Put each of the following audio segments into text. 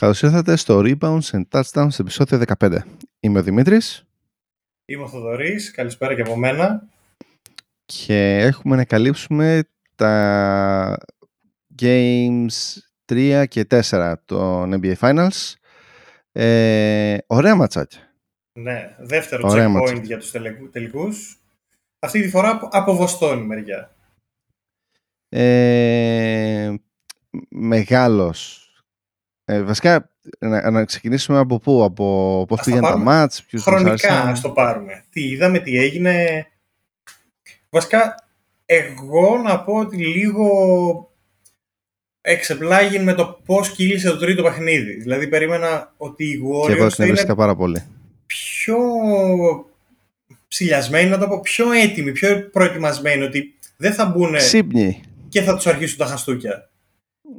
Καλώ ήρθατε στο Rebounds and Touchdowns επεισόδιο 15. Είμαι ο Δημήτρης. Είμαι ο Θοδωρής. Καλησπέρα και από μένα. Και έχουμε να καλύψουμε τα Games 3 και 4 των NBA Finals. Ε, ωραία ματσάκια. Ναι, δεύτερο ωραία checkpoint ματσάκια. για τους τελικούς. Αυτή τη φορά από Βοστόνη μεριά. Ε, μεγάλος ε, βασικά, να, να, ξεκινήσουμε από πού, από πώς πήγαν τα μάτς, ποιους Χρονικά, να το πάρουμε. Τι είδαμε, τι έγινε. Βασικά, εγώ να πω ότι λίγο εξεπλάγει με το πώς κύλησε το τρίτο παιχνίδι. Δηλαδή, περίμενα ότι οι Warriors και εγώ πάρα πολύ. πιο ψηλιασμένοι, να το πω, πιο έτοιμοι, πιο προετοιμασμένοι, ότι δεν θα μπουν και θα τους αρχίσουν τα χαστούκια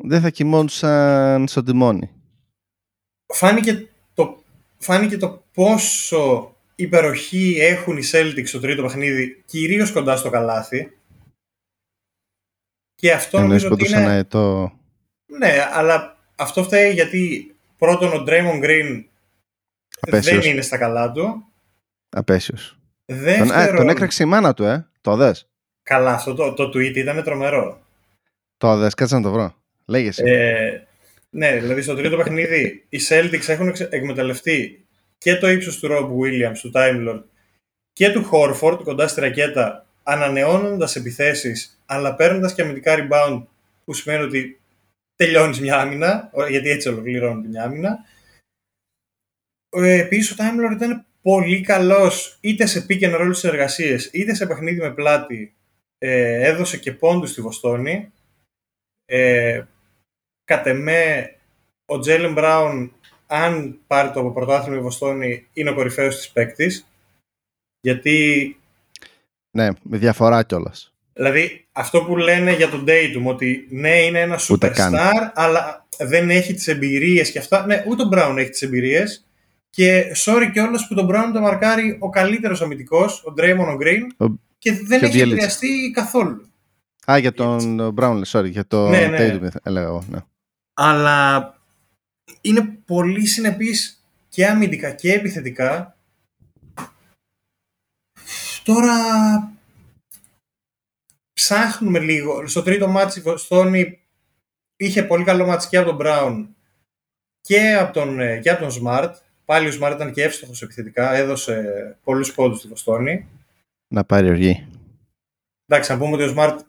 δεν θα κοιμόντουσαν στο τιμόνι. Φάνηκε το, φάνηκε το πόσο υπεροχή έχουν οι Celtics στο τρίτο παιχνίδι, κυρίως κοντά στο καλάθι. Και αυτό νομίζω ότι είναι... Το... Ναι, αλλά αυτό φταίει γιατί πρώτον ο Draymond Green δεν είναι στα καλά του. Απέσιος. Δεύτερον... Τον, ε, τον έκραξε η μάνα του, ε. Το δες. Καλά, αυτό το, το tweet ήταν τρομερό. Το δες, κάτσε να το βρω. Λέγεσαι. Ε, ναι, δηλαδή στο τρίτο παιχνίδι οι Celtics έχουν εκμεταλλευτεί και το ύψος του Rob Williams, του Time Lord και του Horford κοντά στη ρακέτα ανανεώνοντας επιθέσεις αλλά παίρνοντας και αμυντικά rebound που σημαίνει ότι τελειώνεις μια άμυνα γιατί έτσι ολοκληρώνει μια άμυνα. Ε, επίσης ο Time Lord ήταν πολύ καλός είτε σε pick and roll στις είτε σε παιχνίδι με πλάτη ε, έδωσε και πόντους στη Βοστόνη ε, κατ' εμέ, ο Τζέλεν Μπράουν, αν πάρει το πρωτάθλημα η Βοστόνη, είναι ο κορυφαίος της παίκτης. Γιατί... Ναι, με διαφορά κιόλας. Δηλαδή, αυτό που λένε για τον Dayton, ότι ναι, είναι ένα superstar, αλλά δεν έχει τις εμπειρίες και αυτά. Ναι, ούτε ο Μπράουν έχει τις εμπειρίες. Και sorry κιόλας που τον Μπράουν το μαρκάρει ο καλύτερος αμυντικός, ο Draymond Green, και δεν έχει επηρεαστεί καθόλου. Α, για τον Brownlee, sorry, για το ναι, ναι. Tatum έλεγα εγώ. Ναι. Αλλά είναι πολύ συνεπής και αμυντικά και επιθετικά. Τώρα ψάχνουμε λίγο. Στο τρίτο ματς η Βοστόνη είχε πολύ καλό ματς και από τον Brown και από τον, ε, και από τον Smart. Πάλι ο Smart ήταν και εύστοχος επιθετικά, έδωσε πολλούς πόντους στη Βοστόνη. Να πάρει οργή. Εντάξει, να πούμε ότι ο Smart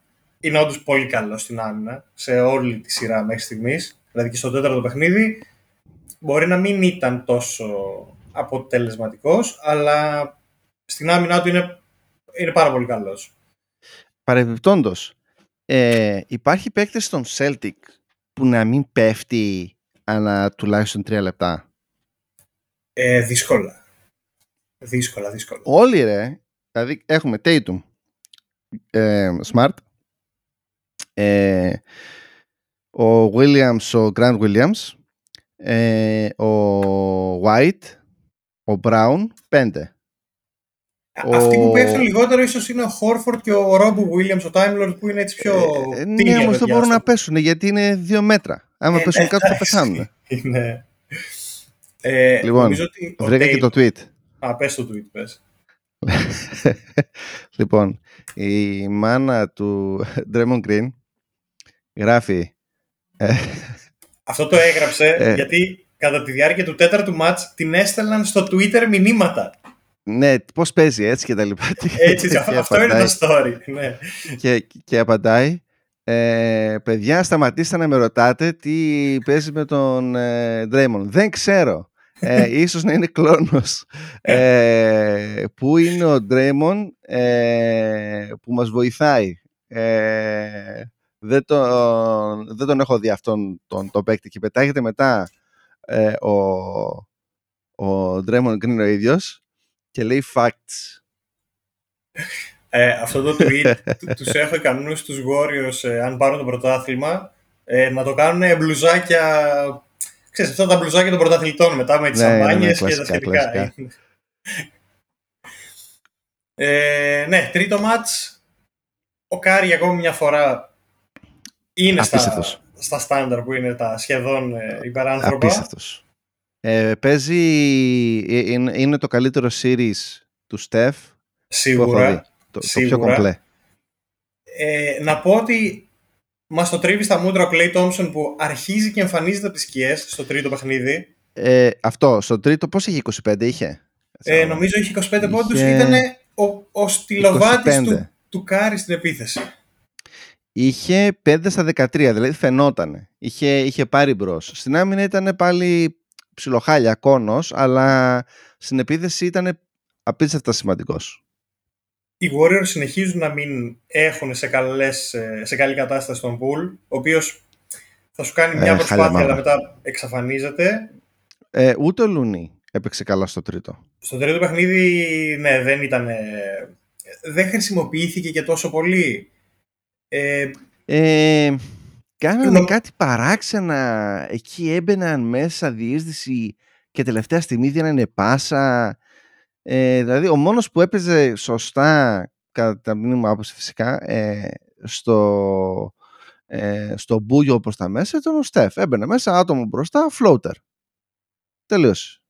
είναι όντως πολύ καλό στην άμυνα σε όλη τη σειρά μέχρι στιγμής. Δηλαδή και στο τέταρτο παιχνίδι μπορεί να μην ήταν τόσο αποτελεσματικός, αλλά στην άμυνά του είναι, είναι πάρα πολύ καλός. Παρεμπιπτόντως, ε, υπάρχει παίκτη στον Celtic που να μην πέφτει ανά τουλάχιστον τρία λεπτά; Ε, δύσκολα. Δύσκολα, δύσκολα. Όλοι ρε. Δηλαδή έχουμε Tatum, ε, Smart, ε, ο Williams, ο Grant Williams, ε, ο White, ο Brown, πέντε. Αυτοί που πέφτουν λιγότερο ίσως είναι ο Horford και ο Rob Williams, ο Time Lord που είναι έτσι πιο ε, Ναι, όμως δεν μπορούν να πέσουν γιατί είναι δύο μέτρα. Άμα ε, πέσουν κάτω θα πεθάνουν. Ναι. Ε, λοιπόν, βρήκα και το tweet. Α, πες το tweet, πες. λοιπόν, η μάνα του Draymond Green Γράφει. Ε, Αυτό το έγραψε ε, γιατί κατά τη διάρκεια του τέταρτου μάτς την έστελναν στο Twitter μηνύματα. Ναι, πώς παίζει έτσι και τα λοιπά. Έτσι, και αυτό είναι το story. Ναι. Και, και απαντάει, ε, παιδιά σταματήστε να με ρωτάτε τι παίζει με τον ε, Δεν ξέρω. Ε, ίσως να είναι κλόνος. Ε, πού είναι ο Ντρέμον ε, που μας βοηθάει. Ε, δεν τον, δεν τον έχω δει αυτόν τον το παίκτη και πετάγεται μετά ε, ο, ο Draymond Green ο ίδιος και λέει facts. Ε, αυτό το tweet τους έχω ικανούς στους Warriors ε, αν πάρουν το πρωτάθλημα ε, να το κάνουν μπλουζάκια ξέρεις αυτά τα μπλουζάκια των πρωταθλητών μετά με τις ναι, σαμπάνιες ναι, ναι, και τα σχετικά. ε, ναι, τρίτο ματς ο Κάρι ακόμη μια φορά είναι στα, στα στάνταρ που είναι τα σχεδόν ε, υπεράνθρωπα. Απίστευτος. Ε, παίζει, ε, είναι, είναι το καλύτερο series του Στεφ Σίγουρα. Το, το Σίγουρα. πιο κομπλέ. Ε, να πω ότι μας το τρίβει στα μούτρα ο Klay Thompson που αρχίζει και εμφανίζεται από τις σκιές στο τρίτο παιχνίδι. Ε, αυτό, στο τρίτο πώς είχε 25 είχε; Ε, νομίζω είχε 25 Είχε πόντους. Ήταν ο, ο στυλοβάτης 25. του, του Κάρι στην επίθεση. Είχε 5 στα 13, δηλαδή φαινότανε. Είχε, είχε πάρει μπρος. Στην άμυνα ήταν πάλι ψιλοχάλια κώνος, αλλά στην επίθεση ήταν απίστευτα σημαντικός. Οι Warriors συνεχίζουν να μην έχουν σε, καλές, ε, σε καλή κατάσταση τον Poole, ο οποίος θα σου κάνει Ε, μια χάλια προσπάθεια, μαύρα. αλλά μετά εξαφανίζεται. Ε, ούτε ο Λούνι έπαιξε καλά στο τρίτο. Στο τρίτο παιχνίδι, ναι, δεν ήταν. ε, δεν χρησιμοποιήθηκε και τόσο πολύ. Ε, Ε, κάνανε Νο- κάτι παράξενα. Εκεί έμπαιναν μέσα διείσδυση και τελευταία στιγμή δίνανε πάσα. Ε, δηλαδή, ο μόνος που έπαιζε σωστά, κατά την μνήμη μου άποψη φυσικά, ε, στο, ε, στο μπούγιο προς τα μέσα ήταν ο Στεφ. Έμπαινε μέσα, άτομο μπροστά, floater. Τελείωσε.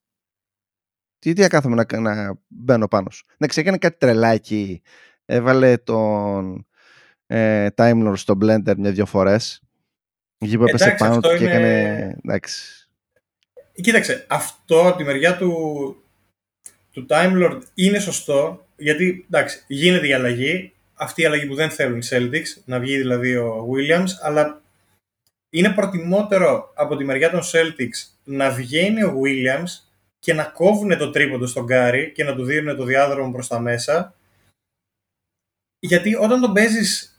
Τι, τι κάθομαι να, να μπαίνω πάνω σου. Ναι, έκανε κάτι τρελάκι. Έβαλε τον ε, Time Lord στο Blender μια-δυο φορές. Εκεί που έπεσε Εντάξει, πάνω αυτό του και είναι- έκανε... Εντάξει. κοίταξε, αυτό από τη μεριά του, του Time Lord είναι σωστό, γιατί εντάξει, γίνεται η αλλαγή. Αυτή η αλλαγή που δεν θέλουν οι Celtics, να βγει δηλαδή ο Williams, αλλά είναι προτιμότερο από τη μεριά των Celtics να βγαίνει ο Williams και να κόβουν το τρίποντο στον Κάρι και να του δίνουν το διάδρομο προς τα μέσα. Γιατί όταν τον παίζεις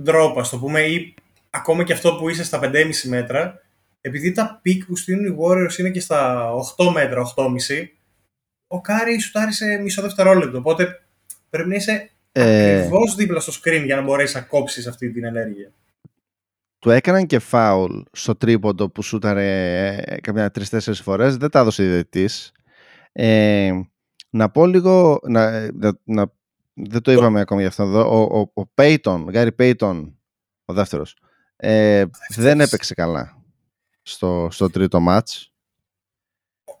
drop, ας το πούμε, ή ακόμα και αυτό που είσαι στα 5,5 μέτρα, επειδή τα pick που στήνουν οι Warriors είναι και στα 8 μέτρα, 8,5, ο Κάρι σουτάρει σε μισό δευτερόλεπτο. Οπότε πρέπει να είσαι Ε, ακριβώς δίπλα στο screen για να μπορέσεις να κόψεις αυτή την ενέργεια. του έκαναν και φάουλ στο τρίποντο που σούταρε ε, καμιά τρεις-τέσσερις φορές. Δεν τα έδωσε η διαιτητής. Ε, να πω λίγο... Να, να, να- δεν το είπαμε ακόμα γι' αυτό εδώ. Ο, ο, ο Payton, Γκάρι Payton, ο δεύτερος, ε, δεν έπαιξε καλά στο, στο τρίτο μάτς.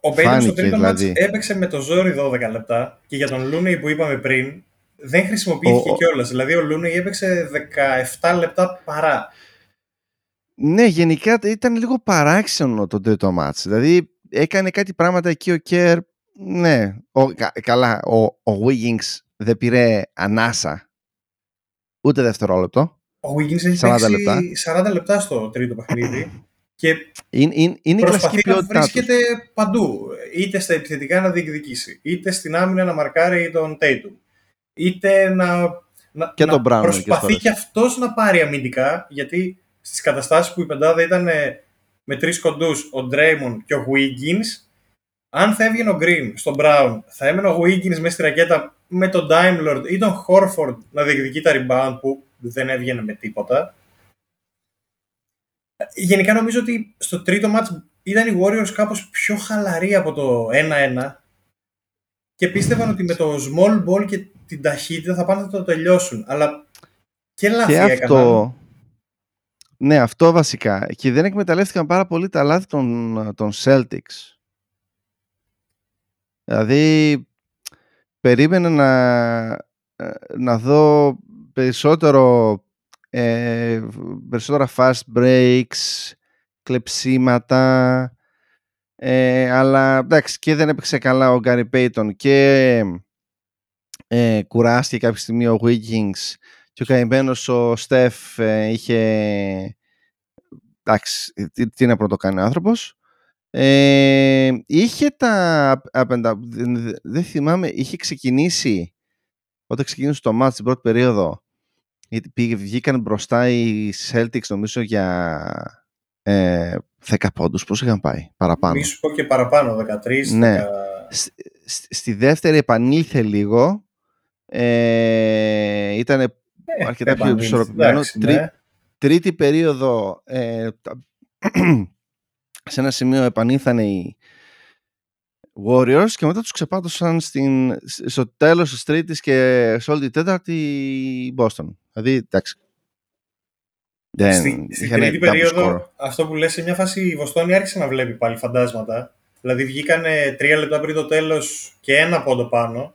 Ο Πέιτον στο Φάνηκε, τρίτο δηλαδή. μάτς έπαιξε με το ζόρι 12 λεπτά και για τον Λούνεϊ που είπαμε πριν δεν χρησιμοποιήθηκε Ο- ο- κιόλας. Δηλαδή ο Λούνεϊ έπαιξε 17 λεπτά παρά. Ναι, γενικά ήταν λίγο παράξενο το τρίτο μάτς. Δηλαδή έκανε κάτι πράγματα εκεί ο Κέρ. Ναι, ο, κα- καλά, ο, ο Wiggins δεν πήρε ανάσα. Ούτε δευτερόλεπτο. Ο Wiggins έχει 40 παίξει λεπτά. 40 λεπτά στο τρίτο παιχνίδι και Είναι, είναι, είναι η κλασική προσπαθεί να ποιότητά τους. βρίσκεται παντού. Είτε στα επιθετικά να διεκδικήσει, είτε στην άμυνα να μαρκάρει τον Tatum, είτε να, να, Και να τον Brown μερικές προσπαθεί φορές. και αυτός να πάρει αμυντικά, γιατί στις καταστάσεις που η πεντάδα ήταν ε, με τρεις κοντούς, ο Draymond και ο Wiggins, αν θα έβγαινε ο Green στον Brown, θα έμενε ο Wiggins μέσα στη ρακέτα με τον Time Lord ή τον Horford να διεκδικεί τα rebound που δεν έβγαινε με τίποτα. Γενικά νομίζω ότι στο τρίτο μάτς ήταν οι Warriors κάπως πιο χαλαροί από το 1-1 και πίστευαν ότι με το small ball και την ταχύτητα θα πάνε να το τελειώσουν. Αλλά και λάθη Και έκαναν. αυτό. Ναι, αυτό βασικά. Και δεν εκμεταλλεύτηκαν πάρα πολύ τα λάθη των, των Celtics. Δηλαδή, περίμενα να, ε, να δω περισσότερο ε, περισσότερα fast breaks, κλεψίματα ε, αλλά εντάξει και δεν έπαιξε καλά ο Γκάρι Πέιτον και ε, κουράστηκε κάποια στιγμή ο Wiggins και ο καημένος ο Στεφ ε, είχε εντάξει τι, τι να πρώτο κάνει ο άνθρωπος ε, είχε τα απεντα- δεν, δεν θυμάμαι είχε ξεκινήσει όταν ξεκίνησε το match την πρώτη περίοδο γιατί πήγε, βγήκαν μπροστά οι Celtics νομίζω για ε, 10 πόντους πώς είχαν πάει παραπάνω; Μη σου πω και παραπάνω, 13, Ναι. 10... Σ- σ- στη δεύτερη επανήλθε λίγο ε, ήταν Ε, αρκετά πιο επανήλθε, ισορροπημένο. εντάξει, Τρί- ναι. τρίτη περίοδο ε, τα- σε ένα σημείο επανήλθαν οι Warriors και μετά τους ξεπάτωσαν στην, στο τέλος της τρίτης και σε όλη τη τέταρτη η Boston. Δηλαδή, εντάξει. Δεν, Στη, στην είχανε τρίτη double περίοδο, score. αυτό που λες, σε μια φάση η Βοστόνη άρχισε να βλέπει πάλι φαντάσματα. Δηλαδή βγήκανε τρία λεπτά πριν το τέλος και ένα πόντο πάνω.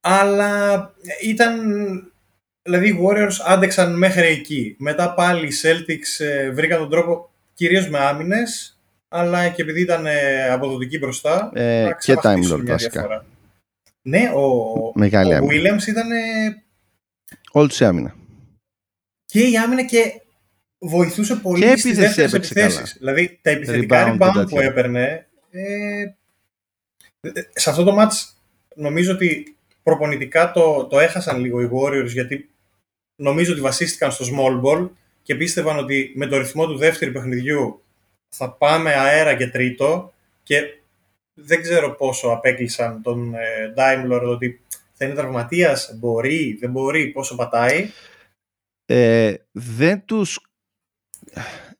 Αλλά ήταν... Δηλαδή οι Warriors άντεξαν μέχρι εκεί. Μετά πάλι οι Celtics ε, βρήκαν τον τρόπο κυρίως με άμυνες, αλλά και επειδή ήταν ε, αποδοτικοί μπροστά, Ε, να και ξαναχτίσουν Time Lord μια βασικά. διαφορά. Ναι, ο, Μεγάλη ο άμυνα. Williams ήταν Όλη τους άμυνα. και η άμυνα και βοηθούσε πολύ Και στις επίθεση δεύτερες έπαιξε επιθέσεις. Δηλαδή τα επιθετικά Rebound και rebound, που τέτοια. έπαιρνε ε, ε, σε αυτό το match νομίζω ότι προπονητικά το, το έχασαν λίγο οι Warriors γιατί νομίζω ότι βασίστηκαν στο small ball και πίστευαν ότι με το ρυθμό του δεύτερου παιχνιδιού θα πάμε αέρα και τρίτο και δεν ξέρω πόσο απέκλεισαν τον ε, Dime Lord ότι θα είναι τραυματίας, μπορεί, δεν μπορεί, πόσο πατάει. Ε, δεν τους...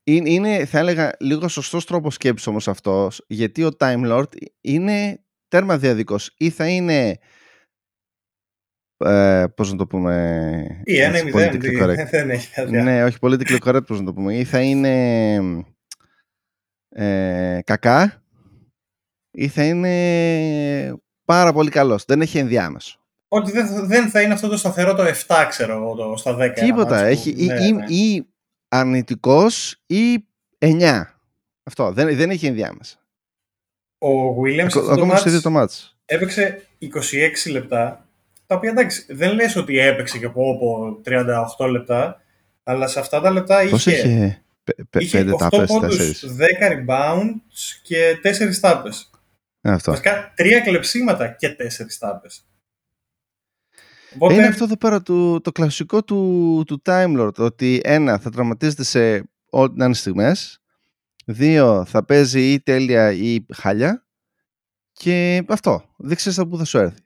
Είναι, είναι, θα έλεγα, λίγο σωστός τρόπος σκέψης όμως αυτός, γιατί ο Time Lord είναι τέρμα διαδικός. Ή θα είναι, ε, πώς να το πούμε... Ή ένα ή έτσι, μηδέν, politically τι- correct. δεν έχει κάτι. ναι, όχι politically correct, πώς να το πούμε. Ή θα είναι ε, κακά, ή θα είναι πάρα πολύ καλός. Δεν έχει ενδιάμεσο. Ότι δεν, θα- δεν θα είναι αυτό το σταθερό το 7, ξέρω εγώ, το, στα 10. ένα Τίποτα. μάτς που- Έχει ή, ναι, ή, ναι. ή αρνητικός ή 9. Αυτό. Δεν, δεν έχει ενδιάμεσα. Ο Williams Ακο- αυτό το Ακόμα και στο ίδιο μάτς το μάτς. έπαιξε 26 λεπτά, τα οποία εντάξει, δεν λες ότι έπαιξε και από, από 38 λεπτά, αλλά σε αυτά τα λεπτά Πώς είχε, είχε πε- πε- είχε πέντε 8 τάπες, πόντους, τέσσερις; 10 rebounds και 4 τάπες. Ε, Αυτό. Βασικά 3 κλεψίματα και 4 τάπες. Οπότε, Είναι αυτό εδώ πέρα το, το κλασικό του, του Time Lord. Ότι ένα, θα τραυματίζεται σε ό,τι να είναι στιγμές. Δύο, θα παίζει ή τέλεια ή χάλια. Και αυτό. Δεν ξέρεις από πού θα σου έρθει.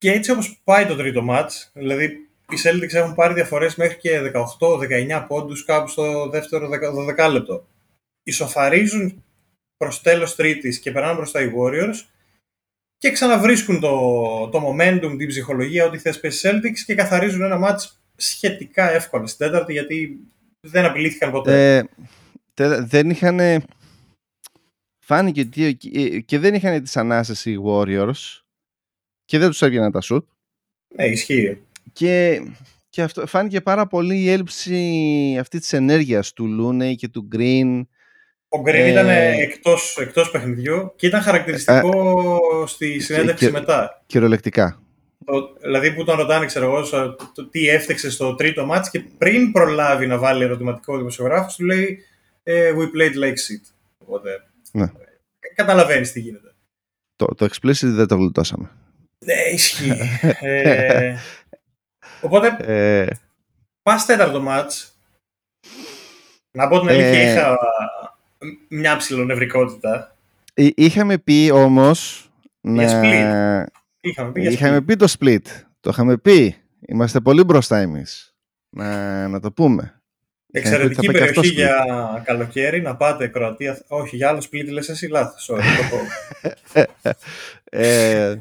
Και έτσι όπως πάει το τρίτο μάτς, δηλαδή οι Celtics έχουν πάρει διαφορές μέχρι και 18-19 πόντους κάπου στο δεύτερο 12 λεπτό. Ισοφαρίζουν προς τέλος τρίτης και περνάνε μπροστά οι Warriors και ξαναβρίσκουν το, το momentum, την ψυχολογία, ό,τι θες πες Celtics και καθαρίζουν ένα μάτς σχετικά εύκολα στην τέταρτη γιατί δεν απειλήθηκαν ποτέ. Ε, τε- δεν είχαν. Φάνηκε ότι και, και δεν είχαν τις ανάσες οι Warriors και δεν τους έβγαιναν τα σουτ. Ναι, ισχύει. Και, και αυτό φάνηκε πάρα πολύ η έλλειψη αυτής της ενέργειας του Looney και του Green. Ο Green Ε, ήταν εκτός, εκτός παιχνιδιού και ήταν χαρακτηριστικό στη συνέντευξη και- μετά. Κυριολεκτικά. Το, δηλαδή που τον ρωτάνε, ξέρω εγώ, στο- το, τι έφτεξε στο τρίτο μάτς και πριν προλάβει να βάλει ερωτηματικό δημοσιογράφος, του λέει ε, We played like shit. Οπότε, Ναι. ε, καταλαβαίνεις τι γίνεται. Το, το explicit δεν το γλιτώσαμε. Ναι, ισχύει. ε, οπότε, Ε, πας τέταρτο μάτς. Να πω την αλήθεια, Ε, είχα μια ψηλονευρικότητα. εί- είχαμε πει όμως να... split. Είχαμε πει για Είχαμε split. πει το split. Το είχαμε πει. Είμαστε πολύ μπροστά εμείς. Να, να το πούμε. Είχαμε πει ότι Εξαιρετική θα πάει και αυτός περιοχή split. για καλοκαίρι, να πάτε Κροατία. Όχι, για άλλο split λες εσύ λάθος. Sorry, το πω. ε,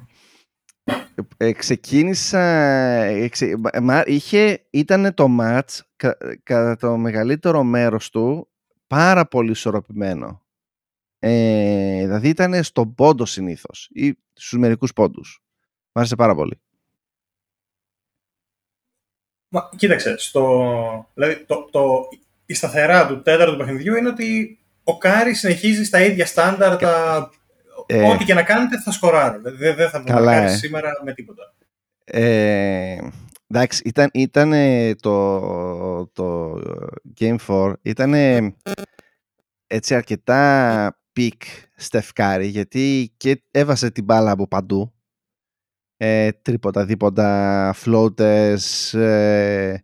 ε, ξεκίνησα ε, ξε- μα- μα- είχε, ήταν το match κα- κατά το μεγαλύτερο μέρος του πάρα πολύ ισορροπημένο ε, δηλαδή ήταν στον πόντο συνήθως ή στους μερικούς πόντους μ' άρεσε πάρα πολύ Μα, κοίταξε, στο, δηλαδή, το, το, η σταθερά του τέταρτου παιχνιδιού είναι ότι ο Κάρι συνεχίζει στα ίδια στάνταρτα. Ε. Ό,τι και να κάνετε θα σκοράρω. Δεν, δεν θα Καλά, μου ε. σήμερα με τίποτα. Ε, εντάξει, ήταν, ήταν το, το Game 4 ήταν έτσι αρκετά peak στεφκάρι γιατί και έβασε την μπάλα από παντού ε, τρίποτα, δίποτα, floaters ε,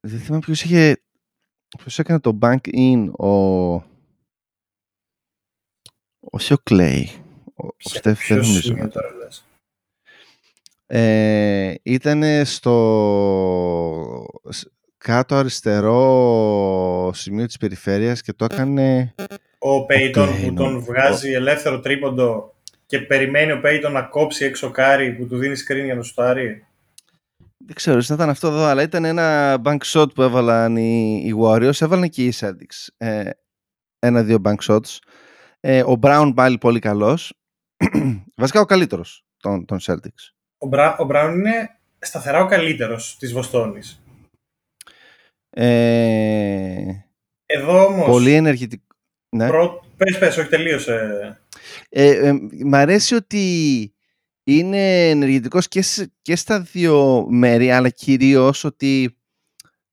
δεν θυμάμαι ποιος είχε ποιος έκανε το bank in ο όχι ο Clay ο, ο Steph δεν Ποιος νομίζω είναι τώρα, λες; ε, ήταν στο σ- κάτω αριστερό σημείο της περιφέρειας και το έκανε Ο Πέιτον Klay, που ναι. τον βγάζει ελεύθερο τρίποντο και περιμένει ο Πέιτον να κόψει έξω Κάρι που του δίνει screen για να σουτάρει. δεν ξέρω, δεν ήταν αυτό εδώ, αλλά ήταν ένα bank shot που έβαλαν οι, οι Warriors, έβαλαν και οι Celtics. Ε, ένα-δύο bank shots. Ε, ο Brown πάλι πολύ καλός. Βασικά ο καλύτερος των, των Celtics. Ο, Μπρα, ο Brown είναι σταθερά ο καλύτερος της Βοστόνης. Ε, Εδώ όμως... πολύ ενεργητικό. Ναι. Προ... Πες, πες, όχι τελείωσε. Ε, ε, μ' αρέσει ότι είναι ενεργητικός και, σε- και στα δύο μέρη, αλλά κυρίως ότι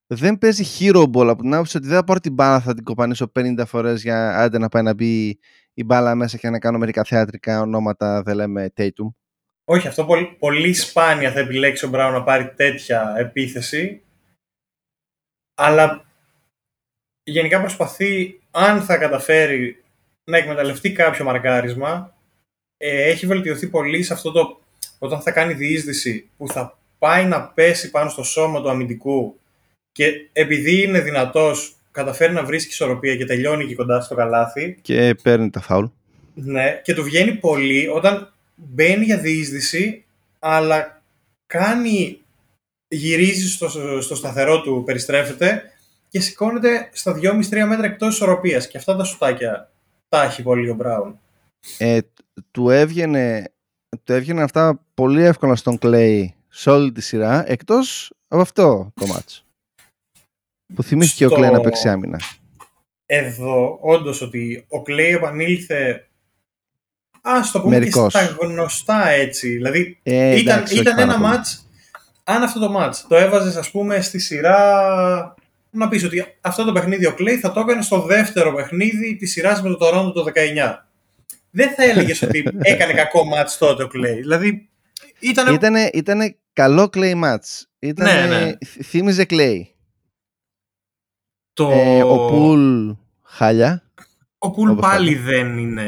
δεν παίζει hero ball από την άποψη ότι δεν θα πάρω την μπάλα, θα την κοπανίσω 50 φορές για άντε να πάει να μπει η μπάλα μέσα και να κάνω μερικά θεατρικά ονόματα, δεν λέμε Tatum. Όχι, αυτό πολύ, πολύ σπάνια θα επιλέξει ο Μπράουν να πάρει τέτοια επίθεση. Αλλά γενικά προσπαθεί, αν θα καταφέρει να εκμεταλλευτεί κάποιο μαρκάρισμα, ε, έχει βελτιωθεί πολύ σε αυτό το όταν θα κάνει διείσδυση που θα πάει να πέσει πάνω στο σώμα του αμυντικού και επειδή είναι δυνατός καταφέρει να βρίσκει ισορροπία και τελειώνει και κοντά στο καλάθι Και παίρνει τα φάουλ. ναι, και του βγαίνει πολύ όταν μπαίνει για διείσδυση, αλλά κάνει, γυρίζει στο, στο σταθερό του, περιστρέφεται και σηκώνεται στα 2,5-3 μέτρα εκτός ισορροπίας. Και αυτά τα σουτάκια τα έχει πολύ ο Μπράουν. Ε, του έβγαινε, του έβγαινε αυτά πολύ εύκολα στον Clay σε όλη τη σειρά, εκτός από αυτό το μάτς. Που θυμήθηκε ο Στο- Clay να παίξει άμυνα. Εδώ, όντως ότι ο Κλέη επανήλθε ας το πούμε Μερικώς. και στα γνωστά έτσι. Δηλαδή Ε, ήταν, εντάξει, όχι ήταν πάρα ένα πολύ. μάτς, αν αυτό το μάτς το έβαζες ας πούμε στη σειρά να πεις ότι αυτό το παιχνίδι ο Κλέη θα το έκανε στο δεύτερο παιχνίδι της σειράς με το Toronto το 19. Δεν θα έλεγες ότι έκανε κακό μάτς τότε ο Κλέη. Δηλαδή ήταν... Ήτανε, ήτανε καλό Clay match. Ήτανε, Ναι, ναι. θ- Θύμιζε Clay. Το... Ε, ο Πουλ χάλια. ο Πουλ όπως πάλι πάντα. δεν είναι...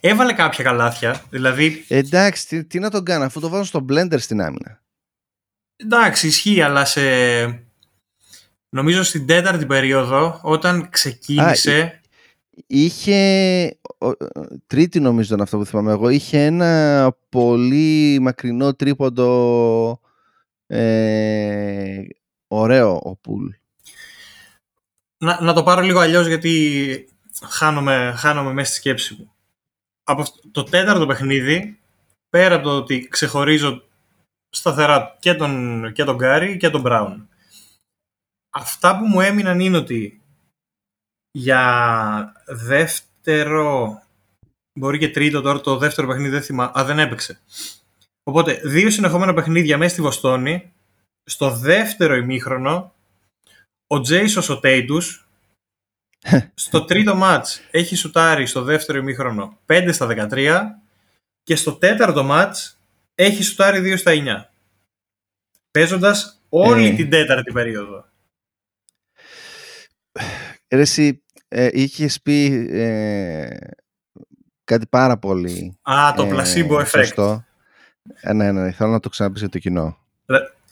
Έβαλε κάποια καλάθια, δηλαδή Ε, εντάξει, τι, τι να τον κάνω αφού το βάζω στο blender στην άμυνα. Εντάξει, ισχύει, αλλά σε... Νομίζω στην τέταρτη περίοδο, όταν ξεκίνησε... Είχε, ο- ο- τρίτη νομίζω ήταν αυτό που θυμάμαι εγώ, είχε ένα πολύ μακρινό τρίποντο ε, ωραίο ο Πουλ. Να, να το πάρω λίγο αλλιώς γιατί χάνομαι, χάνομαι μέσα στη σκέψη μου. Από αυτό- το τέταρτο παιχνίδι, πέρα από το ότι ξεχωρίζω σταθερά και τον, και τον Γκάρι και τον Μπράουν. Αυτά που μου έμειναν είναι ότι για δεύτερο, μπορεί και τρίτο τώρα, το δεύτερο παιχνίδι δεν θυμάμαι, α δεν έπαιξε. Οπότε δύο συνεχόμενα παιχνίδια μέσα στη Βοστόνη, στο δεύτερο ημίχρονο, ο Τζέισος ο Τέιτους στο τρίτο μάτς έχει σουτάρει στο δεύτερο ημίχρονο 5 στα 13 και στο τέταρτο μάτς έχει σουτάρει 2 στα 9. Παίζοντας όλη Ε. την τέταρτη περίοδο. Ρε εσύ, ε, είχες πει ε, κάτι πάρα πολύ Α, το ε, placebo effect. σωστό. Ε, ναι, ναι, θέλω να το ξαναπείς για το κοινό.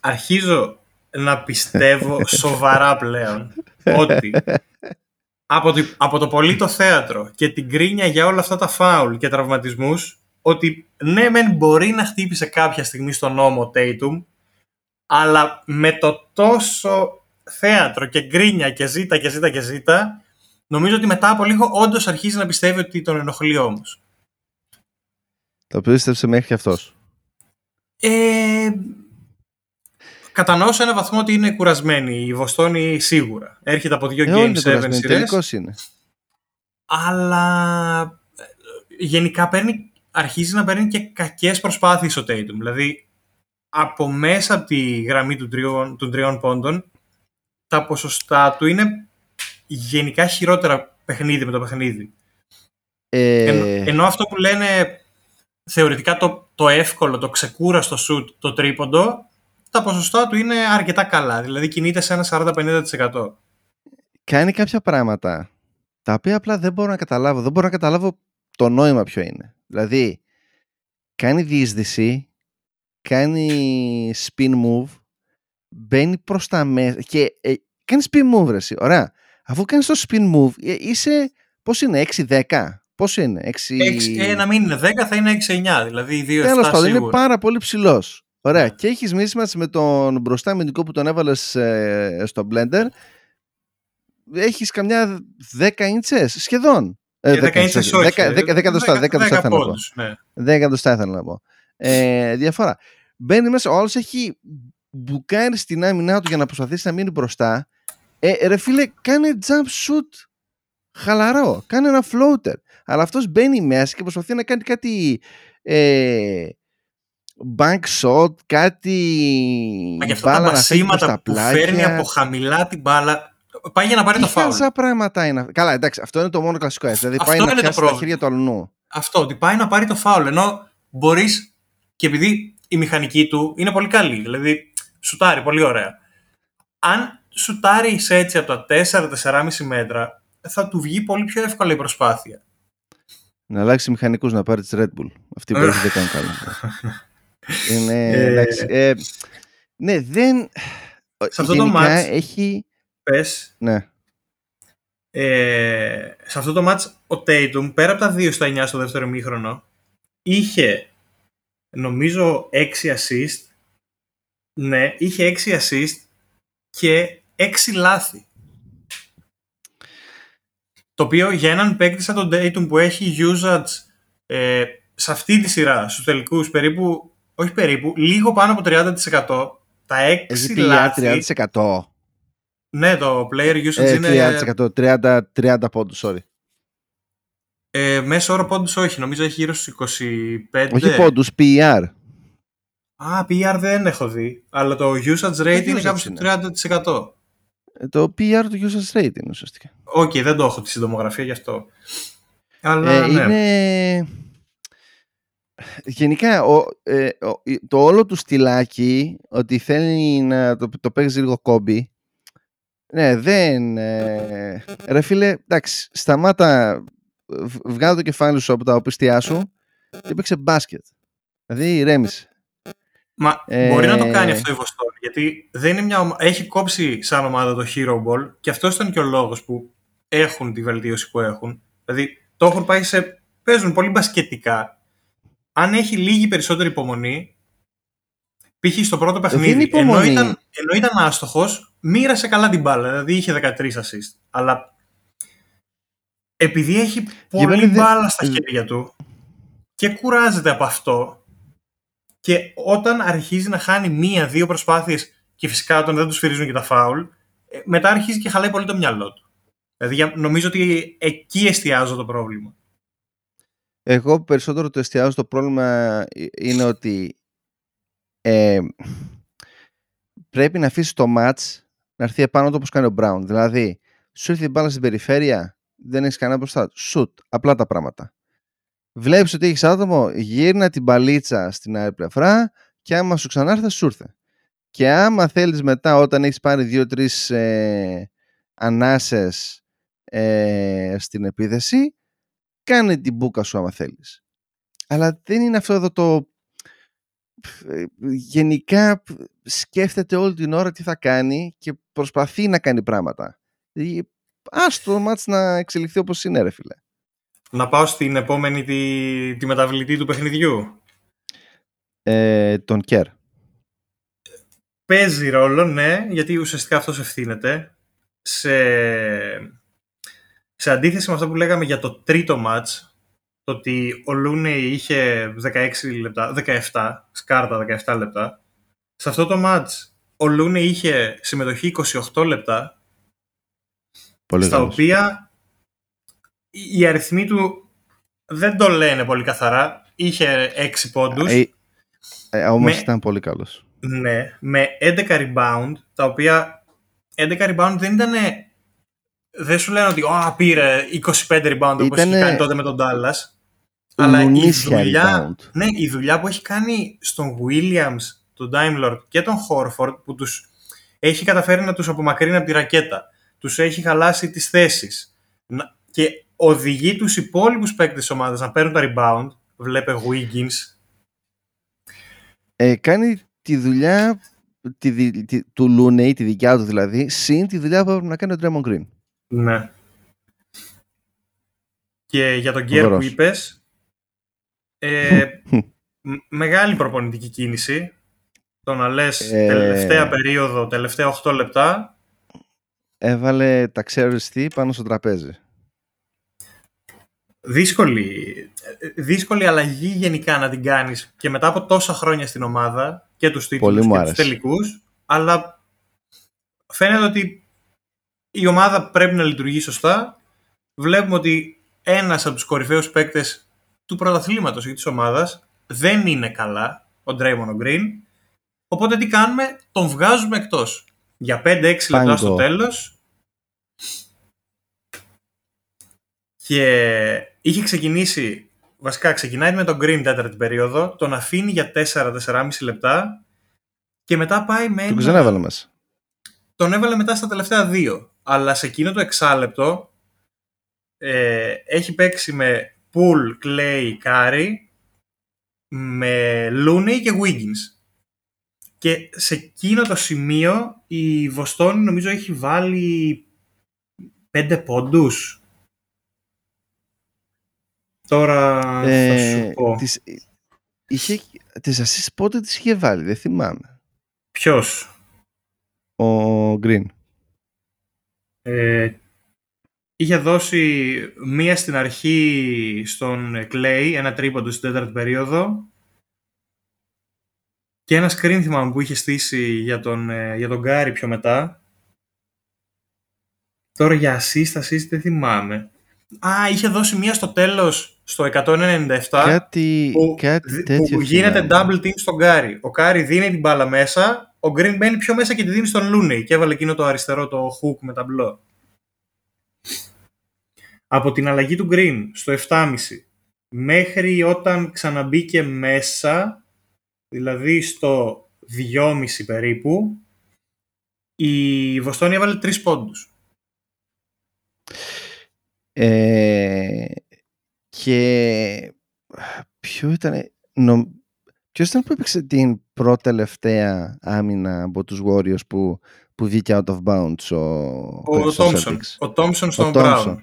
Αρχίζω να πιστεύω σοβαρά πλέον ότι από, το, από το πολύ το θέατρο και την κρίνια για όλα αυτά τα φάουλ και τραυματισμούς ότι ναι μεν μπορεί να χτύπησε κάποια στιγμή στον νόμο ο Tatum αλλά με το τόσο θέατρο και γκρίνια και ζήτα και ζήτα και ζήτα νομίζω ότι μετά από λίγο όντως αρχίζει να πιστεύει ότι τον ενοχλεί όμως. Το πίστεψε μέχρι και αυτός. Ε, κατανοώ σε ένα βαθμό ότι είναι κουρασμένη η Βοστόνη σίγουρα. Έρχεται από δύο Ε, όλοι Game είναι 7 κουρασμένοι, σειρές, τελικός είναι. αλλά ε, γενικά παίρνει, αρχίζει να παίρνει και κακές προσπάθειες ο Tatum. Δηλαδή, από μέσα από τη γραμμή των τριών, των τριών πόντων, τα ποσοστά του είναι γενικά χειρότερα παιχνίδι με το παιχνίδι. Ε, Εν- ενώ αυτό που λένε θεωρητικά το, το εύκολο, το ξεκούραστο σουτ, το τρίποντο, τα ποσοστά του είναι αρκετά καλά. Δηλαδή κινείται σε ένα 40-50%. κάνει κάποια πράγματα τα οποία απλά δεν μπορώ να καταλάβω. Δεν μπορώ να καταλάβω το νόημα ποιο είναι. Δηλαδή, κάνει διείσδυση, κάνει spin move, μπαίνει προς τα μέσα και ε, κάνει spin move ρε εσύ. Ωραία. Αφού κάνεις το spin move, ε, είσαι, πώς είναι, 6-10. Πώς είναι, 6... Έξι- ε, να μην είναι 10 θα είναι 6-9, δηλαδή 2-7 Τέλος πάντων, είναι σίγουρα. πάρα πολύ ψηλός. Ωραία. Ναι. Και έχεις mismatch με τον μπροστά αμυντικό που τον έβαλες στο blender. Έχεις καμιά 10 inches σχεδόν. Και 10 inches όχι. 10, 10, 10 εκατοστά, 10 εκατοστά θέλω να πω. πόντους, ναι. 10 εκατοστά ήθελα να πω. Ε, διαφορά. Μπαίνει μέσα, ο άλλος έχει μπουκάρει στην άμυνά του για να προσπαθήσει να μείνει μπροστά. Ε, ρε φίλε, κάνε jump shoot. Χαλαρό. Κάνε ένα floater. Αλλά αυτός μπαίνει μέσα και προσπαθεί να κάνει κάτι ε, bank shot, κάτι Μα και αυτά τα μπάλα να φύγει προς πασίματα τα που φέρνει πλάγια. από χαμηλά την μπάλα. Πάει για να πάρει το Τι φάουλ. χάζα πράγματα είναι αυτά. Καλά, εντάξει, αυτό είναι το μόνο κλασικό έτσι. Δηλαδή Αυτό πάει να είναι το πιάσει τα πρόβλημα. χέρια του αλλού. Αυτό, ότι πάει να πάρει το φάουλ. Ενώ μπορείς και επειδή η μηχανική του είναι πολύ καλή, δηλαδή σουτάρει πολύ ωραία. Αν σουτάρεις έτσι από τα 4-4,5 μέτρα, θα του βγει πολύ πιο εύκολα η προσπάθεια. Να αλλάξει μηχανικούς να πάρει τη Red Bull. Αυτή που έχει δεν κάνει καλά. Είναι, Ε, εντάξει, ε, ναι, δεν. Σε αυτό το γενικά μάτς- έχει. Πες, Ναι. ε, σε αυτό το match ο Tatum πέρα από τα 2 στα 9 στο δεύτερο μήχρονο είχε νομίζω 6 assist ναι, είχε 6 assist και 6 λάθη το οποίο για έναν παίκτη σαν τον Tatum που έχει usage ε, σε αυτή τη σειρά στους τελικούς περίπου, όχι περίπου, λίγο πάνω από 30% τα 6 Έχει λάθη 30%. ναι το player usage Ε, είναι 30%. 30, 30 πόντους, sorry. Ε, μέσο όρο πόντους όχι, νομίζω έχει γύρω στους 25. Όχι πόντους, PR. Α, PR δεν έχω δει. Αλλά το usage rate είναι usage κάπου στο είναι. 30%. Ε, Το PR του usage rate είναι ουσιαστικά. Οκ, δεν το έχω τη συντομογραφία γι' αυτό. Αλλά Ε, ναι. είναι... Γενικά, ο, ε, ο- η- το όλο του στυλάκι, ότι θέλει να το, το παίξει λίγο Κόμπι, ναι, δεν... Ε, ρε φίλε, εντάξει, σταμάτα, β- βγάλε το κεφάλι σου από τα οπιστιά σου και παίξε μπάσκετ. Δηλαδή, ηρέμησε. Μα ε, μπορεί να το κάνει αυτό η Βοστόνη. Γιατί δεν είναι μια ομα- έχει κόψει σαν ομάδα το Hero Ball και αυτός ήταν και ο λόγος που έχουν τη βελτίωση που έχουν. Δηλαδή το έχουν πάει σε. παίζουν πολύ μπασκετικά. Αν έχει λίγη περισσότερη υπομονή, π.χ. στο πρώτο παιχνίδι, ενώ υπομονή. ήταν, ενώ ήταν άστοχος, μοίρασε καλά την μπάλα. Δηλαδή είχε 13 assist. Αλλά επειδή έχει πολύ μένα δεν- μπάλα στα χέρια του και κουράζεται από αυτό, και όταν αρχίζει να χάνει μία-δύο προσπάθειες και φυσικά όταν δεν τους σφυρίζουν και τα φάουλ, ε, μετά αρχίζει και χαλάει πολύ το μυαλό του. Δηλαδή για- νομίζω ότι εκεί εστιάζω το πρόβλημα. Εγώ περισσότερο το εστιάζω στο πρόβλημα ε, είναι ότι ε, πρέπει να αφήσεις το match να έρθει επάνω του όπως κάνει ο Brown. Δηλαδή, σου ήρθε η μπάλα στην περιφέρεια, δεν έχεις κανένα μπροστά του. Σουτ, απλά τα πράγματα. Βλέπεις ότι έχεις άτομο, γύρνα την μπαλίτσα στην άλλη πλευρά και άμα σου ξανάρθε, σου ήρθε. Και άμα θέλεις μετά όταν έχεις πάρει δύο-τρεις ε, ανάσες ε, στην επίθεση, κάνε την μπούκα σου άμα θέλεις. Αλλά δεν είναι αυτό εδώ το... ε, Γενικά σκέφτεται όλη την ώρα τι θα κάνει και προσπαθεί να κάνει πράγματα. Δηλαδή, Ας το μάτς να εξελιχθεί όπως είναι ρε φίλε. Να πάω στην επόμενη τη, τη μεταβλητή του παιχνιδιού; Ε, τον Κέρ. Παίζει ρόλο, ναι, γιατί ουσιαστικά αυτός ευθύνεται. Σε, σε αντίθεση με αυτό που λέγαμε για το τρίτο μάτς, το ότι ο Λούνε είχε 16 λεπτά, 17, σκάρτα 17 λεπτά. Σε αυτό το μάτς ο Λούνε είχε συμμετοχή 28 λεπτά, Πολύ στα καλός. οποία οι οι αριθμοί του δεν το λένε πολύ καθαρά. Είχε 6 πόντους. Ε, ε, όμως Με- ήταν πολύ καλός. Ναι, με 11 rebound, τα οποία 11 rebound δεν ήταν. Δεν σου λένε ότι «Α, πήρε 25 rebound όπως Ήτανε είχε κάνει τότε με τον Dallas. Αλλά η Λουνίσια δουλειά, rebound. ναι, η δουλειά που έχει κάνει στον Williams, τον Time Lord και τον Horford που τους έχει καταφέρει να τους απομακρύνει από τη ρακέτα. Τους έχει χαλάσει τις θέσεις. Να- Και οδηγεί τους υπόλοιπους παίκτες της ομάδας να παίρνουν τα rebound. Βλέπε Wiggins. Ε, κάνει τη δουλειά τη, δι- τη- του Λούνεϊ, τη δικιά του δηλαδή, συν τη δουλειά που έπρεπε να κάνει ο Draymond Green. Ναι. Και για τον Γκέρ που Φοβερός. είπες, ε, μ- μεγάλη προπονητική κίνηση. Το να λες Ε, τελευταία περίοδο, τελευταία 8 λεπτά, Έβαλε τα ξέρεις πάνω στο τραπέζι. δύσκολη, δύσκολη αλλαγή γενικά να την κάνεις και μετά από τόσα χρόνια στην ομάδα και τους Πολύ τίτλους μου και τους άρεσε. τελικούς, αλλά φαίνεται ότι η ομάδα πρέπει να λειτουργεί σωστά. Βλέπουμε ότι ένας από τους κορυφαίους παίκτες του πρωταθλήματος ή της ομάδας δεν είναι καλά, ο Draymond Green. Οπότε τι κάνουμε, τον βγάζουμε εκτός. Για 5-6 λεπτά Πάγκο. στο τέλος και είχε ξεκινήσει, βασικά ξεκινάει με τον Green τέταρτη περίοδο, τον αφήνει για 4-4,5 λεπτά και μετά πάει με Τον ένα- ξανέβαλε μέσα. τον έβαλε μετά στα τελευταία δύο. Αλλά σε εκείνο το εξάλεπτο ε, έχει παίξει με Pool, Clay, Curry, με Looney και Wiggins. Και σε εκείνο το σημείο η Βοστόνη νομίζω έχει βάλει πέντε πόντους. Τώρα θα Ε, σου πω. τις, είχε, τις assist πότε τις είχε βάλει, δεν θυμάμαι. Ποιος; Ο Green. Ε, είχε δώσει μία στην αρχή στον Clay, ένα τρίποντο στην τέταρτη περίοδο και ένα screen θυμάμαι που είχε στήσει για τον, ε, για τον Γκάρι πιο μετά. Τώρα για assist, assist δεν θυμάμαι. Α, είχε δώσει μία στο τέλος, στο 197, Κάτι, που, κάτι δι- τέτοιο που γίνεται θυμάμαι. double team στον Γκάρι. Ο Γκάρι δίνει την μπάλα μέσα, ο Green μπαίνει πιο μέσα και τη δίνει στον Looney και έβαλε εκείνο το αριστερό το hook με ταμπλό. Από την αλλαγή του Green στο 7,5 μέχρι όταν ξαναμπήκε μέσα, δηλαδή στο 2,5 περίπου, η Βοστόνη έβαλε 3 πόντους. Ε, και ποιο ήταν νο, ποιος ήταν που έπαιξε την πρώτη τελευταία άμυνα από τους Warriors που, που βγήκε out of bounds ο, Ο στο Τόμσον. Celtics. Ο Τόμσον στον Ο Brown. Thompson.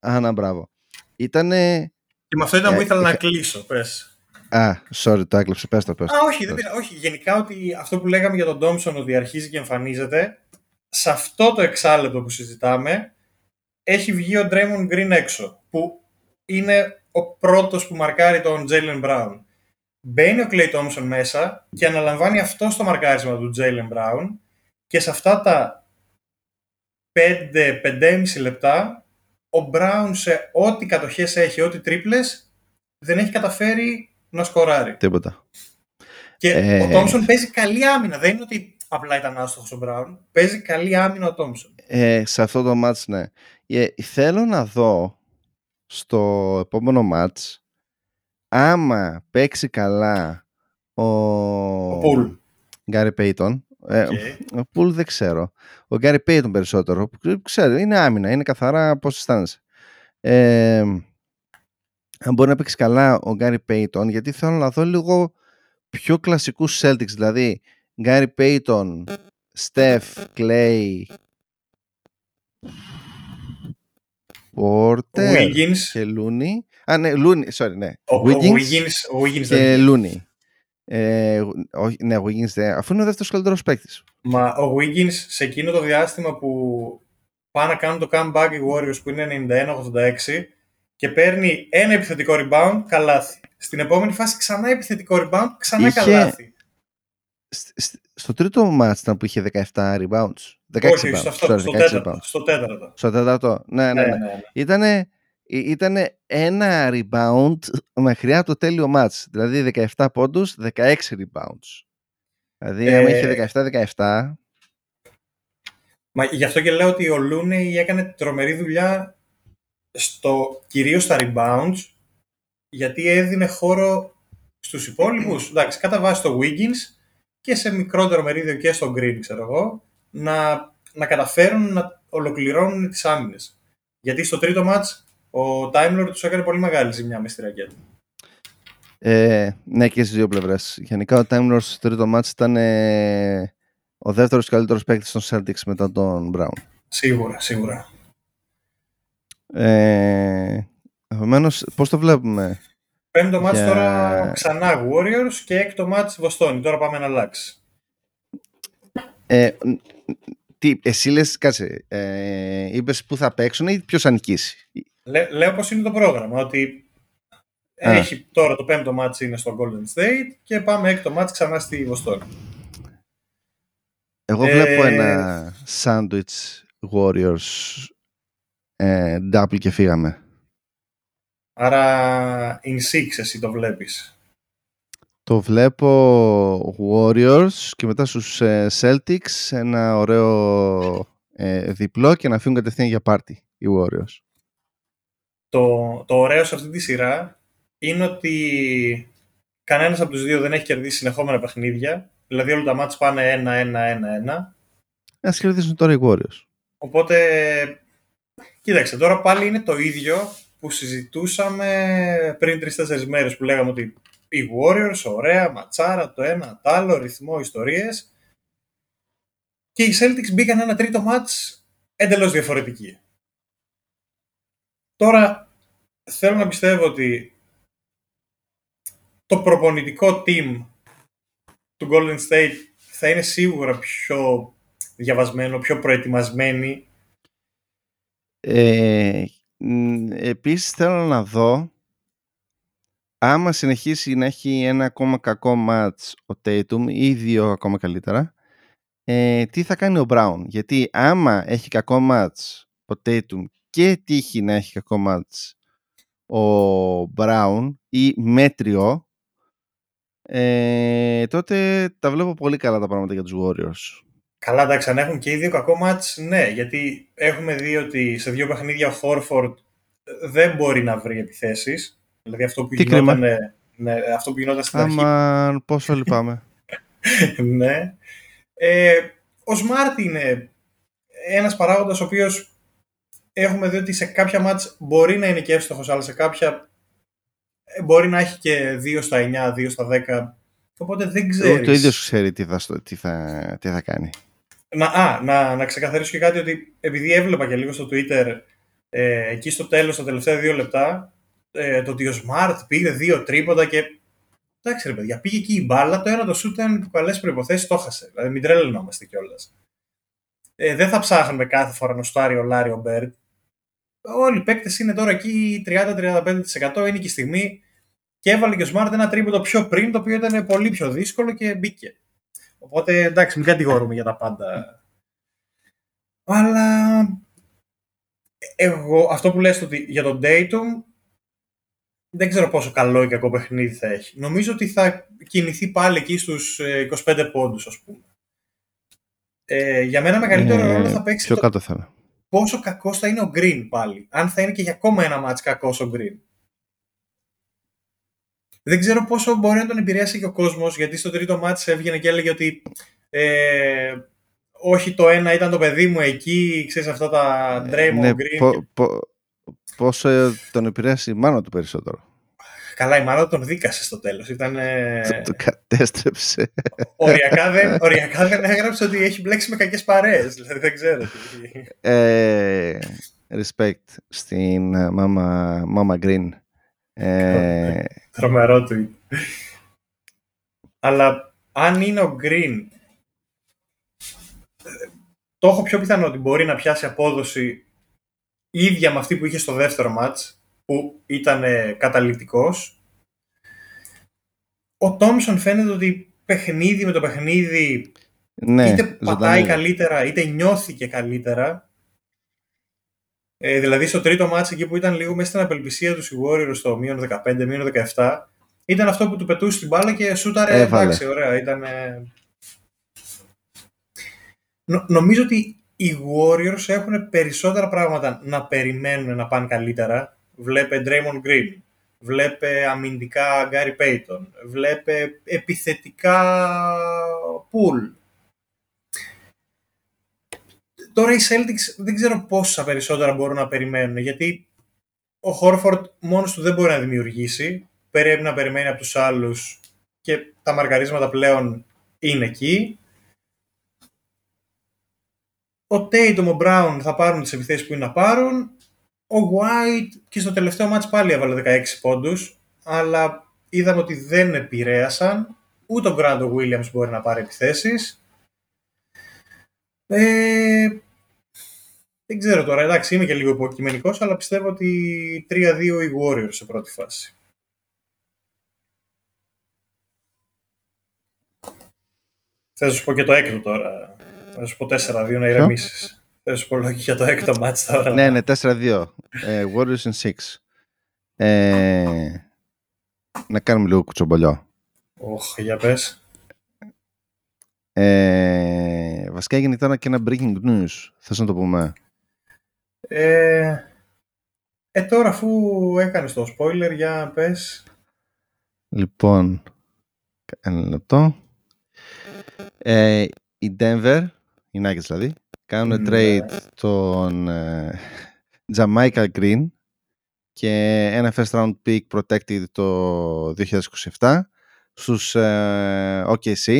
Α, να, μπράβο. Ήτανε... Και με αυτό ήταν που Ε, ήθελα να είχα- κλείσω. Πες. Α, sorry, το έκλεψε. Πες το, πες το. Α, όχι, δεν πειρά- όχι. Γενικά ότι αυτό που λέγαμε για τον Τόμψον ότι αρχίζει και εμφανίζεται, σε αυτό το εξάλεπτο που συζητάμε, έχει βγει ο Draymond Green έξω, που είναι ο πρώτος που μαρκάρει τον Jalen Brown. Μπαίνει ο Clay Thompson μέσα και αναλαμβάνει αυτό το μαρκάρισμα του Jalen Brown και σε αυτά τα 5-5,5 λεπτά ο Brown σε ό,τι κατοχές έχει, ό,τι τρίπλες, δεν έχει καταφέρει να σκοράρει. Τίποτα. Και Ε. ο Τόμσον παίζει καλή άμυνα. Δεν είναι ότι απλά ήταν άστοχος ο Μπράουν. Παίζει καλή άμυνα ο Τόμσον. Ε, σε αυτό το match, ναι. Ε, θέλω να δω στο επόμενο match άμα παίξει καλά ο, Ο Πουλ. Γκάρι Πέιτον. Ε, Οκ. Ο Πουλ δεν ξέρω. Ο Γκάρι Πέιτον περισσότερο. που Ξέρω, είναι άμυνα, είναι καθαρά πώς αισθάνεσαι. Ε, αν μπορεί να παίξει καλά ο Γκάρι Πέιτον, γιατί θέλω να δω λίγο πιο κλασικούς Celtics, δηλαδή Γκάρι Πέιτον, Στεφ, Κλέι, Πόρτερ Wiggins. και Λούνι. Α, ναι, Λούνι, sorry, ναι. Ο, ο Wiggins Wiggins, ο Wiggins και δεν Λούνι. Ε, όχι, ναι, ο Wiggins δεν. Αφού είναι ο δεύτερος καλύτερος παίκτης. Μα ο Wiggins σε εκείνο το διάστημα που πάνε να κάνουν το comeback οι Warriors που είναι 91-86 και παίρνει ένα επιθετικό rebound, καλάθι. Στην επόμενη φάση ξανά επιθετικό rebound, ξανά Είχε- καλάθι. Στο τρίτο μάτς ήταν που είχε 17 rebounds. 16 Όχι, rebounds. στο, αυτό, sorry, στο, 16 τέταρτο, rebounds. στο τέταρτο. Στο τέταρτο. Ναι, ναι, Ναι, ναι. ναι, ναι. Ήτανε, ή- ήτανε ένα rebound μέχρι από το τέλειο μάτς. Δηλαδή 17 πόντους, 16 rebounds. Δηλαδή, Ε, άμα είχε 17-17, Μα γι' αυτό και λέω ότι ο Looney έκανε τρομερή δουλειά στο, κυρίως στα rebounds γιατί έδινε χώρο στους υπόλοιπους, εντάξει, κατά βάση στο Wiggins και σε μικρότερο μερίδιο και στο Green, ξέρω εγώ, να, να καταφέρουν να ολοκληρώνουν τις άμυνες. Γιατί στο τρίτο μάτς ο Time Lord τους έκανε πολύ μεγάλη ζημιά μες στη ρακέτα. ε, ναι και στις δύο πλευρές. Γενικά ο Time Lord στο τρίτο μάτς ήταν ε, ο δεύτερος καλύτερος παίκτης των Celtics μετά τον Brown. Σίγουρα, σίγουρα. Ε, επομένως, πώς το βλέπουμε; Πέμπτο μάτς Για- τώρα ξανά Warriors και έκτο μάτς Βοστόνη. Τώρα πάμε να αλλάξει. Ε, τι, εσύ λες, κάτσε, ε, είπες που θα παίξουν ή ποιος θα νικήσει; Λέ, λέω πως είναι το πρόγραμμα, ότι έχει τώρα το πέμπτο μάτς είναι στο Golden State και πάμε έκτο μάτς ξανά στη Βοστόνη. Εγώ βλέπω ε, ένα Sandwich Warriors ε, double και φύγαμε. Άρα in six εσύ το βλέπεις. Το βλέπω Warriors και μετά στους ε, Celtics ένα ωραίο ε, διπλό και να φύγουν κατευθείαν για πάρτι οι Warriors. Το, το ωραίο σε αυτή τη σειρά είναι ότι κανένας από τους δύο δεν έχει κερδίσει συνεχόμενα παιχνίδια. Δηλαδή όλα τα μάτς πάνε 1-1-1-1. Ας κερδίσουν τώρα οι Warriors. Οπότε, κοίταξε, τώρα πάλι είναι το ίδιο που συζητούσαμε πριν τρει-τέσσερι μέρες που λέγαμε ότι οι Warriors, ωραία, ματσάρα, το ένα, το άλλο, ρυθμό, ιστορίες. Και οι Celtics μπήκαν ένα τρίτο μάτς εντελώς διαφορετική. Τώρα θέλω να πιστεύω ότι το προπονητικό team του Golden State θα είναι σίγουρα πιο διαβασμένο, πιο προετοιμασμένοι. Ε, επίσης θέλω να δω άμα συνεχίσει να έχει ένα ακόμα κακό μάτς ο Tatum ή δύο ακόμα καλύτερα, ε, τι θα κάνει ο Brown; Γιατί άμα έχει κακό μάτς ο Tatum και τύχει να έχει κακό μάτς ο Brown ή μέτριο, ε, τότε τα βλέπω πολύ καλά τα πράγματα για τους Warriors. Καλά, εντάξει, αν έχουν και οι δύο κακό μάτς, ναι, γιατί έχουμε δει ότι σε δύο παιχνίδια ο Χόρφορντ δεν μπορεί να βρει επιθέσεις Δηλαδή αυτό που, γινόταν, ναι, αυτό που γινόταν στην Άμα, αρχή. πόσο λυπάμαι. ναι. Ε, ο Smart είναι ένας παράγοντας ο οποίος έχουμε δει ότι σε κάποια μάτς μπορεί να είναι και εύστοχος, αλλά σε κάποια ε, μπορεί να έχει και 2 στα 9, 2 στα 10. Οπότε δεν ξέρεις. Το ίδιος ξέρει τι θα, τι θα, τι θα κάνει. Να, α, να, να ξεκαθαρίσω και κάτι ότι επειδή έβλεπα και λίγο στο Twitter ε, εκεί στο τέλος, τα τελευταία δύο λεπτά, ε, το ότι ο Smart πήρε δύο τρίποτα και. Εντάξει, ρε παιδιά, πήγε εκεί η μπάλα. Το ένα το σουτ ήταν υπό καλές προϋποθέσεις, το έχασε. Δηλαδή, μην τρελαινόμαστε κιόλας. Ε, δεν θα ψάχνουμε κάθε φορά να σουτάρει ο Λάρι ο Μπερντ. Όλοι οι παίκτες είναι τώρα εκεί 30-35% είναι και η στιγμή. Και έβαλε και ο Smart ένα τρίποντο πιο πριν, το οποίο ήταν πολύ πιο δύσκολο και μπήκε. Οπότε εντάξει, μην κατηγορούμε για τα πάντα. Αλλά εγώ, αυτό που λες ότι για τον Dayton δεν ξέρω πόσο καλό ή κακό παιχνίδι θα έχει. Νομίζω ότι θα κινηθεί πάλι εκεί στους 25 ε, πόντους, ας πούμε. Ε, για μένα μεγαλύτερο ε, ρόλο θα παίξει πιο κάτω θα. Πόσο κακός θα είναι ο Green πάλι. Αν θα είναι και για ακόμα ένα μάτς κακός ο Green. Δεν ξέρω πόσο μπορεί να τον επηρεάσει και ο κόσμος, γιατί στο τρίτο μάτς έβγαινε και έλεγε ότι ε, όχι το ένα ήταν το παιδί μου εκεί, ξέρεις αυτά τα Draymond ε, ναι, Green. Πόσο τον επηρέασε η μάνα του περισσότερο. Καλά, η μάνα τον δίκασε στο τέλος. Ήταν, το, κατέστρεψε. Οριακά δεν, οριακά δεν έγραψε ότι έχει μπλέξει με κακές παρέες. Δηλαδή δεν ξέρω. Ε, respect στην μάμα, μάμα Green. Ε, Τρομερό του. Αλλά αν είναι ο Green το έχω πιο πιθανό ότι μπορεί να πιάσει απόδοση ίδια με αυτή που είχε στο δεύτερο μάτς, που ήταν καταλητικός. Ο Τόμσον φαίνεται ότι παιχνίδι με το παιχνίδι ναι, είτε πατάει καλύτερα, είτε νιώθηκε καλύτερα. Ε, δηλαδή στο τρίτο μάτς εκεί που ήταν λίγο μέσα στην απελπισία του οι Warriors στο μείον 15, μείον 17, ήταν αυτό που του πετούσε την μπάλα και σούταρε εντάξει, ωραία. Ήταν, νομίζω ότι οι Warriors έχουν περισσότερα πράγματα να περιμένουν να πάνε καλύτερα. Βλέπε Draymond Green, βλέπε αμυντικά Gary Payton, βλέπε επιθετικά Pool. Τώρα οι Celtics δεν ξέρω πόσα περισσότερα μπορούν να περιμένουν, γιατί ο Horford μόνος του δεν μπορεί να δημιουργήσει, πρέπει να περιμένει από τους άλλους και τα μαργαρίσματα πλέον είναι εκεί ο Tatum, ο Brown θα πάρουν τις επιθέσεις που είναι να πάρουν. Ο White και στο τελευταίο μάτς πάλι έβαλε 16 πόντους, αλλά είδαμε ότι δεν επηρέασαν. Ούτε ο Grant Williams μπορεί να πάρει επιθέσεις. Ε, δεν ξέρω τώρα, εντάξει, είμαι και λίγο υποκειμενικός, αλλά πιστεύω ότι 3-2 οι Warriors σε πρώτη φάση. Θα σου πω και το έκτο τώρα. Θα σου πω 4-2 να ηρεμήσεις. Θα σου πω για το έκτο μάτς τώρα. ναι, ναι, 4-2. Ε, Warriors in 6. Ε, να κάνουμε λίγο κουτσομπολιό. Όχ, για πες. Ε, βασικά έγινε τώρα και ένα breaking news. Θες να το πούμε; Ε, ε τώρα αφού έκανες το spoiler, για πες. Λοιπόν, ένα λεπτό. Ε, η Denver, οι Nuggets δηλαδή, κάνουν ναι. trade τον ε, Jamaica Green και ένα first round pick protected το 2027 στους ε, OKC,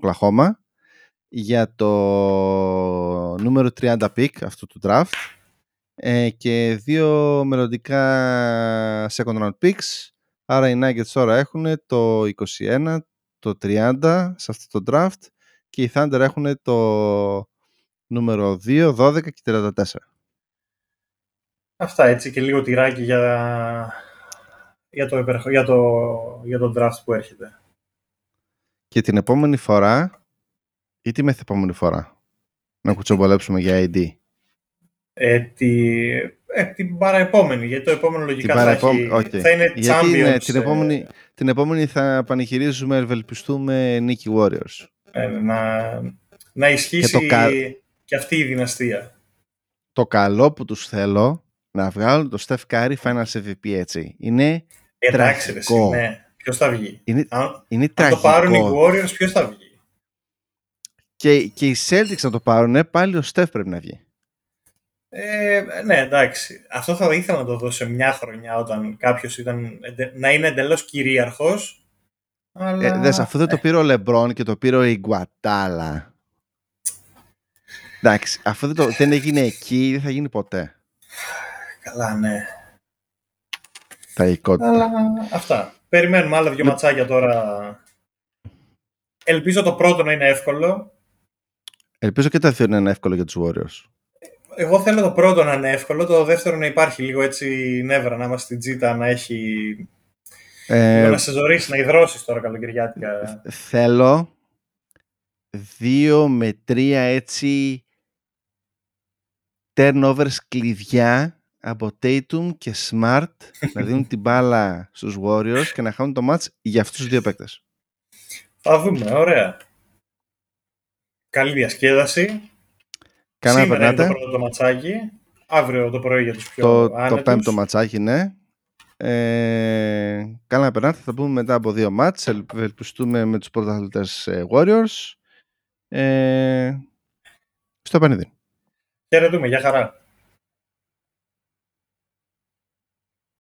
Oklahoma, για το νούμερο 30 pick αυτού του draft ε, και δύο μελλοντικά second round picks. Άρα οι Nuggets τώρα έχουν το 21, το 30 σε αυτό το draft και οι Thunder έχουν το νούμερο 2, 12 και 34. Αυτά έτσι και λίγο τυράκι για, για, το, για, το, για το draft που έρχεται. Και την επόμενη φορά ή τη μεθεπόμενη φορά να κουτσομπολέψουμε για AD. Ε, τη, ε, την παραεπόμενη, γιατί το επόμενο λογικά θα, έχει, okay. θα είναι γιατί Είναι, την, επόμενη, την επόμενη θα πανηγυρίζουμε, ευελπιστούμε, νίκη Warriors. Ε, να, να ισχύσει και, κα... και, αυτή η δυναστεία. Το καλό που τους θέλω να βγάλουν το Steph Curry Finals MVP έτσι. Είναι Εντάξει, τραγικό. ναι. Ποιος θα βγει; Είναι, αν, είναι αν τραγικό. το πάρουν οι Warriors, ποιος θα βγει; Και, και οι Celtics να το πάρουν, πάλι ο Steph πρέπει να βγει. Ε, ναι, εντάξει. Αυτό θα ήθελα να το δω σε μια χρονιά όταν κάποιος ήταν να είναι εντελώς κυρίαρχος. Αλλά... Ε, δες, αφού δεν το πήρε ο Λεμπρόν και το πήρε ο Ιγκουατάλα. Εντάξει, αφού δεν, το, δεν έγινε εκεί, δεν θα γίνει ποτέ. Καλά, ναι. Τραγικότητα. Αλλά αυτά. Περιμένουμε άλλα δύο ματσάκια τώρα. Ελπίζω το πρώτο να είναι εύκολο. Ελπίζω και τα δύο να είναι εύκολο για τους Warriors. Εγώ θέλω το πρώτο να είναι εύκολο, το δεύτερο να υπάρχει λίγο έτσι νεύρα, να είμαστε στην τζίτα, να έχει... Ε, να σε ζωρίσει, να υδρώσεις τώρα καλοκαιριάτικα. Θέλω δύο με τρία έτσι turnovers κλειδιά από Tatum και Smart να δίνουν την μπάλα στους Warriors και να χάνουν το match για αυτούς τους δύο παίκτες. Θα δούμε, ωραία. Καλή διασκέδαση. Κάνα Σήμερα περνάτε. είναι το πρώτο ματσάκι. Αύριο το πρωί για τους πιο το, άνετους. Το πέμπτο ματσάκι, ναι. Ε, καλά να περνάτε. Θα πούμε μετά από δύο μάτς. Ελπιστούμε με τους πρωταθλητές ε, Warriors. Ε, στο επανειδή. Χαιρετούμε. Γεια χαρά.